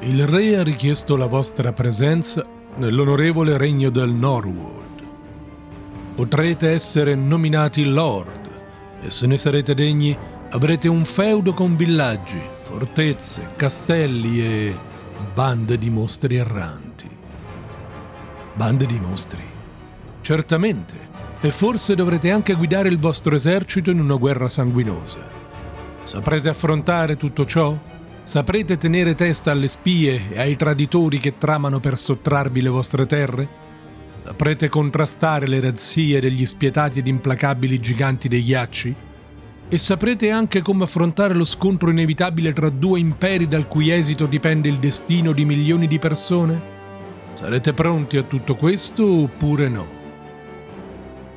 Il re ha richiesto la vostra presenza nell'onorevole regno del Norwood. Potrete essere nominati lord e se ne sarete degni avrete un feudo con villaggi, fortezze, castelli e bande di mostri erranti. Bande di mostri? Certamente. E forse dovrete anche guidare il vostro esercito in una guerra sanguinosa. Saprete affrontare tutto ciò? Saprete tenere testa alle spie e ai traditori che tramano per sottrarvi le vostre terre? Saprete contrastare le razzie degli spietati ed implacabili giganti dei ghiacci? E saprete anche come affrontare lo scontro inevitabile tra due imperi dal cui esito dipende il destino di milioni di persone? Sarete pronti a tutto questo oppure no?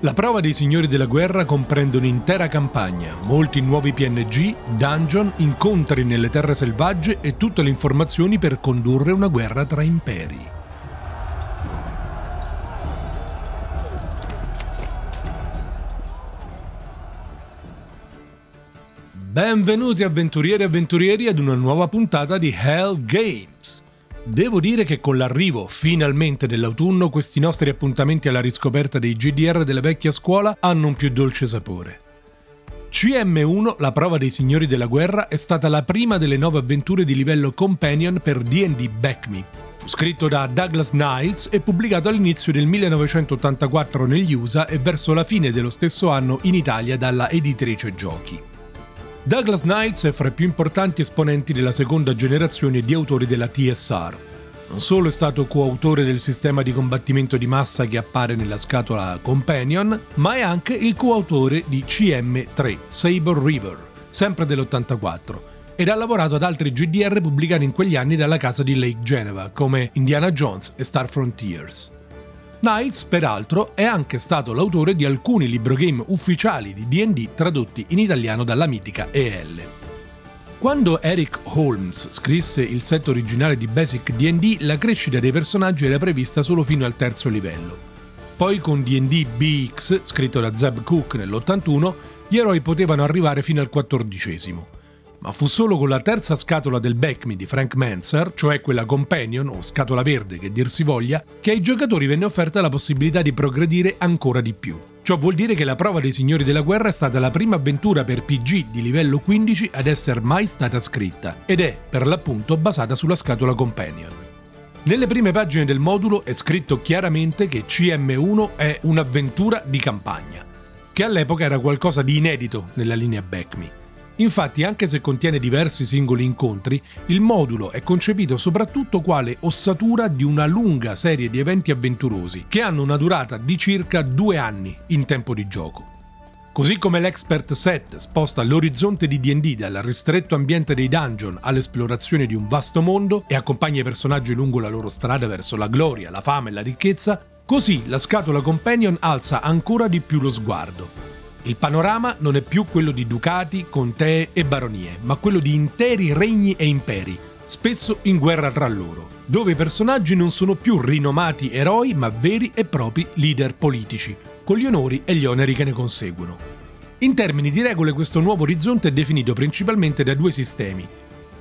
La prova dei signori della guerra comprende un'intera campagna, molti nuovi PNG, dungeon, incontri nelle terre selvagge e tutte le informazioni per condurre una guerra tra imperi. Benvenuti avventurieri e avventurieri ad una nuova puntata di Hell Games. Devo dire che con l'arrivo finalmente dell'autunno questi nostri appuntamenti alla riscoperta dei GDR della vecchia scuola hanno un più dolce sapore. CM1, la prova dei signori della guerra, è stata la prima delle nuove avventure di livello companion per D&D Back Me. Fu scritto da Douglas Niles e pubblicato all'inizio del 1984 negli USA e verso la fine dello stesso anno in Italia dalla editrice Giochi. Douglas Niles è fra i più importanti esponenti della seconda generazione di autori della TSR. Non solo è stato coautore del sistema di combattimento di massa che appare nella scatola Companion, ma è anche il coautore di CM3, Saber River, sempre dell'84, ed ha lavorato ad altri GDR pubblicati in quegli anni dalla casa di Lake Geneva, come Indiana Jones e Star Frontiers. Niles, peraltro, è anche stato l'autore di alcuni librogame ufficiali di DD tradotti in italiano dalla mitica EL. Quando Eric Holmes scrisse il set originale di Basic DD, la crescita dei personaggi era prevista solo fino al terzo livello. Poi con DD BX, scritto da Zeb Cook nell'81, gli eroi potevano arrivare fino al quattordicesimo ma fu solo con la terza scatola del Back Me di Frank Manser, cioè quella Companion o scatola verde che dir si voglia, che ai giocatori venne offerta la possibilità di progredire ancora di più. Ciò vuol dire che la prova dei signori della guerra è stata la prima avventura per PG di livello 15 ad essere mai stata scritta ed è, per l'appunto, basata sulla scatola Companion. Nelle prime pagine del modulo è scritto chiaramente che CM1 è un'avventura di campagna, che all'epoca era qualcosa di inedito nella linea Back Me. Infatti, anche se contiene diversi singoli incontri, il modulo è concepito soprattutto quale ossatura di una lunga serie di eventi avventurosi che hanno una durata di circa due anni in tempo di gioco. Così come l'expert set sposta l'orizzonte di DD dal ristretto ambiente dei dungeon all'esplorazione di un vasto mondo e accompagna i personaggi lungo la loro strada verso la gloria, la fama e la ricchezza, così la scatola Companion alza ancora di più lo sguardo il panorama non è più quello di ducati, contee e baronie, ma quello di interi regni e imperi, spesso in guerra tra loro, dove i personaggi non sono più rinomati eroi, ma veri e propri leader politici, con gli onori e gli oneri che ne conseguono. In termini di regole questo nuovo orizzonte è definito principalmente da due sistemi,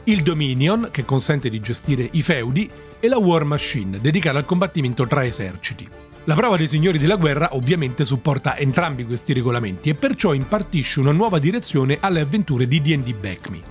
il Dominion, che consente di gestire i feudi, e la War Machine, dedicata al combattimento tra eserciti. La prova dei signori della guerra ovviamente supporta entrambi questi regolamenti e perciò impartisce una nuova direzione alle avventure di D&D Back Me.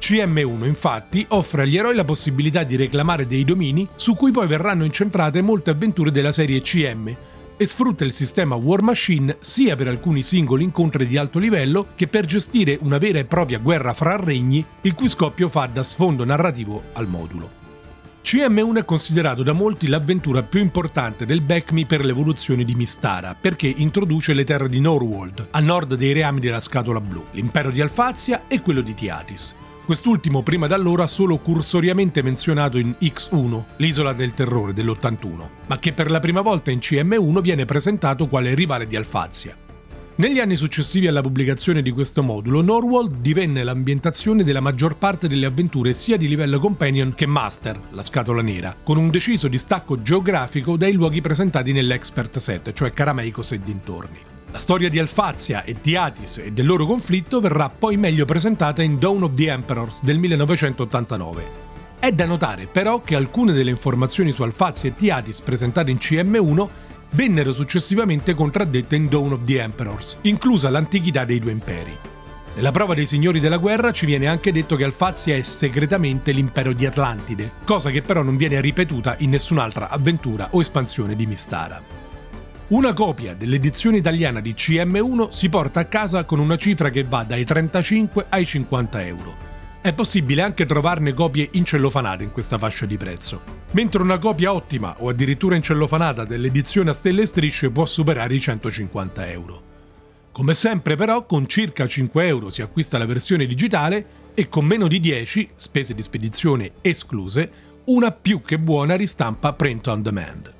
CM1 infatti offre agli eroi la possibilità di reclamare dei domini su cui poi verranno incentrate molte avventure della serie CM e sfrutta il sistema War Machine sia per alcuni singoli incontri di alto livello che per gestire una vera e propria guerra fra regni, il cui scoppio fa da sfondo narrativo al modulo. CM1 è considerato da molti l'avventura più importante del Backme per l'evoluzione di Mistara, perché introduce le terre di Norwold, a nord dei reami della Scatola Blu, l'impero di Alfazia e quello di Tiatis. Quest'ultimo prima d'allora solo cursoriamente menzionato in X1, l'isola del terrore dell'81, ma che per la prima volta in CM1 viene presentato quale rivale di Alfazia. Negli anni successivi alla pubblicazione di questo modulo, Norwald divenne l'ambientazione della maggior parte delle avventure sia di livello companion che master, la scatola nera, con un deciso distacco geografico dai luoghi presentati nell'expert set, cioè Carameicos e dintorni. La storia di Alfazia e Tiatis e del loro conflitto verrà poi meglio presentata in Dawn of the Emperors del 1989. È da notare però che alcune delle informazioni su Alfazi e Tiatis presentate in CM1 vennero successivamente contraddette in Dawn of the Emperors, inclusa l'antichità dei due imperi. Nella prova dei signori della guerra ci viene anche detto che Alfazia è segretamente l'impero di Atlantide, cosa che però non viene ripetuta in nessun'altra avventura o espansione di Mistara. Una copia dell'edizione italiana di CM1 si porta a casa con una cifra che va dai 35 ai 50 euro. È possibile anche trovarne copie incellofanate in questa fascia di prezzo, mentre una copia ottima o addirittura incellofanata dell'edizione a stelle e strisce può superare i 150 euro. Come sempre però con circa 5 euro si acquista la versione digitale e con meno di 10, spese di spedizione escluse, una più che buona ristampa print on demand.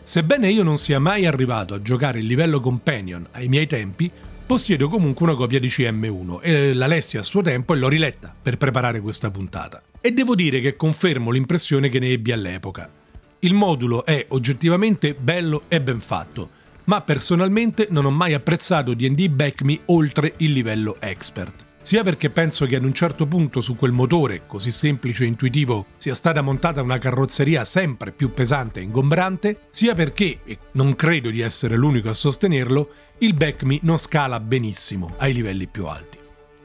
Sebbene io non sia mai arrivato a giocare il livello companion ai miei tempi, possiedo comunque una copia di CM1 e la lessi a suo tempo e l'ho riletta per preparare questa puntata. E devo dire che confermo l'impressione che ne ebbi all'epoca. Il modulo è oggettivamente bello e ben fatto, ma personalmente non ho mai apprezzato D&D Back Me oltre il livello expert sia perché penso che ad un certo punto su quel motore, così semplice e intuitivo, sia stata montata una carrozzeria sempre più pesante e ingombrante, sia perché, e non credo di essere l'unico a sostenerlo, il Backme non scala benissimo ai livelli più alti.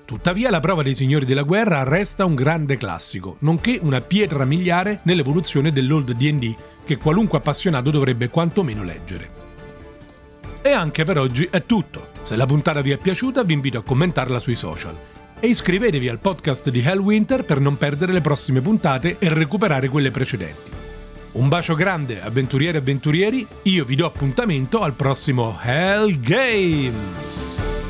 Tuttavia la prova dei signori della guerra resta un grande classico, nonché una pietra miliare nell'evoluzione dell'old D&D che qualunque appassionato dovrebbe quantomeno leggere. E anche per oggi è tutto. Se la puntata vi è piaciuta vi invito a commentarla sui social. E iscrivetevi al podcast di Hellwinter per non perdere le prossime puntate e recuperare quelle precedenti. Un bacio grande, avventurieri e avventurieri, io vi do appuntamento al prossimo Hell Games!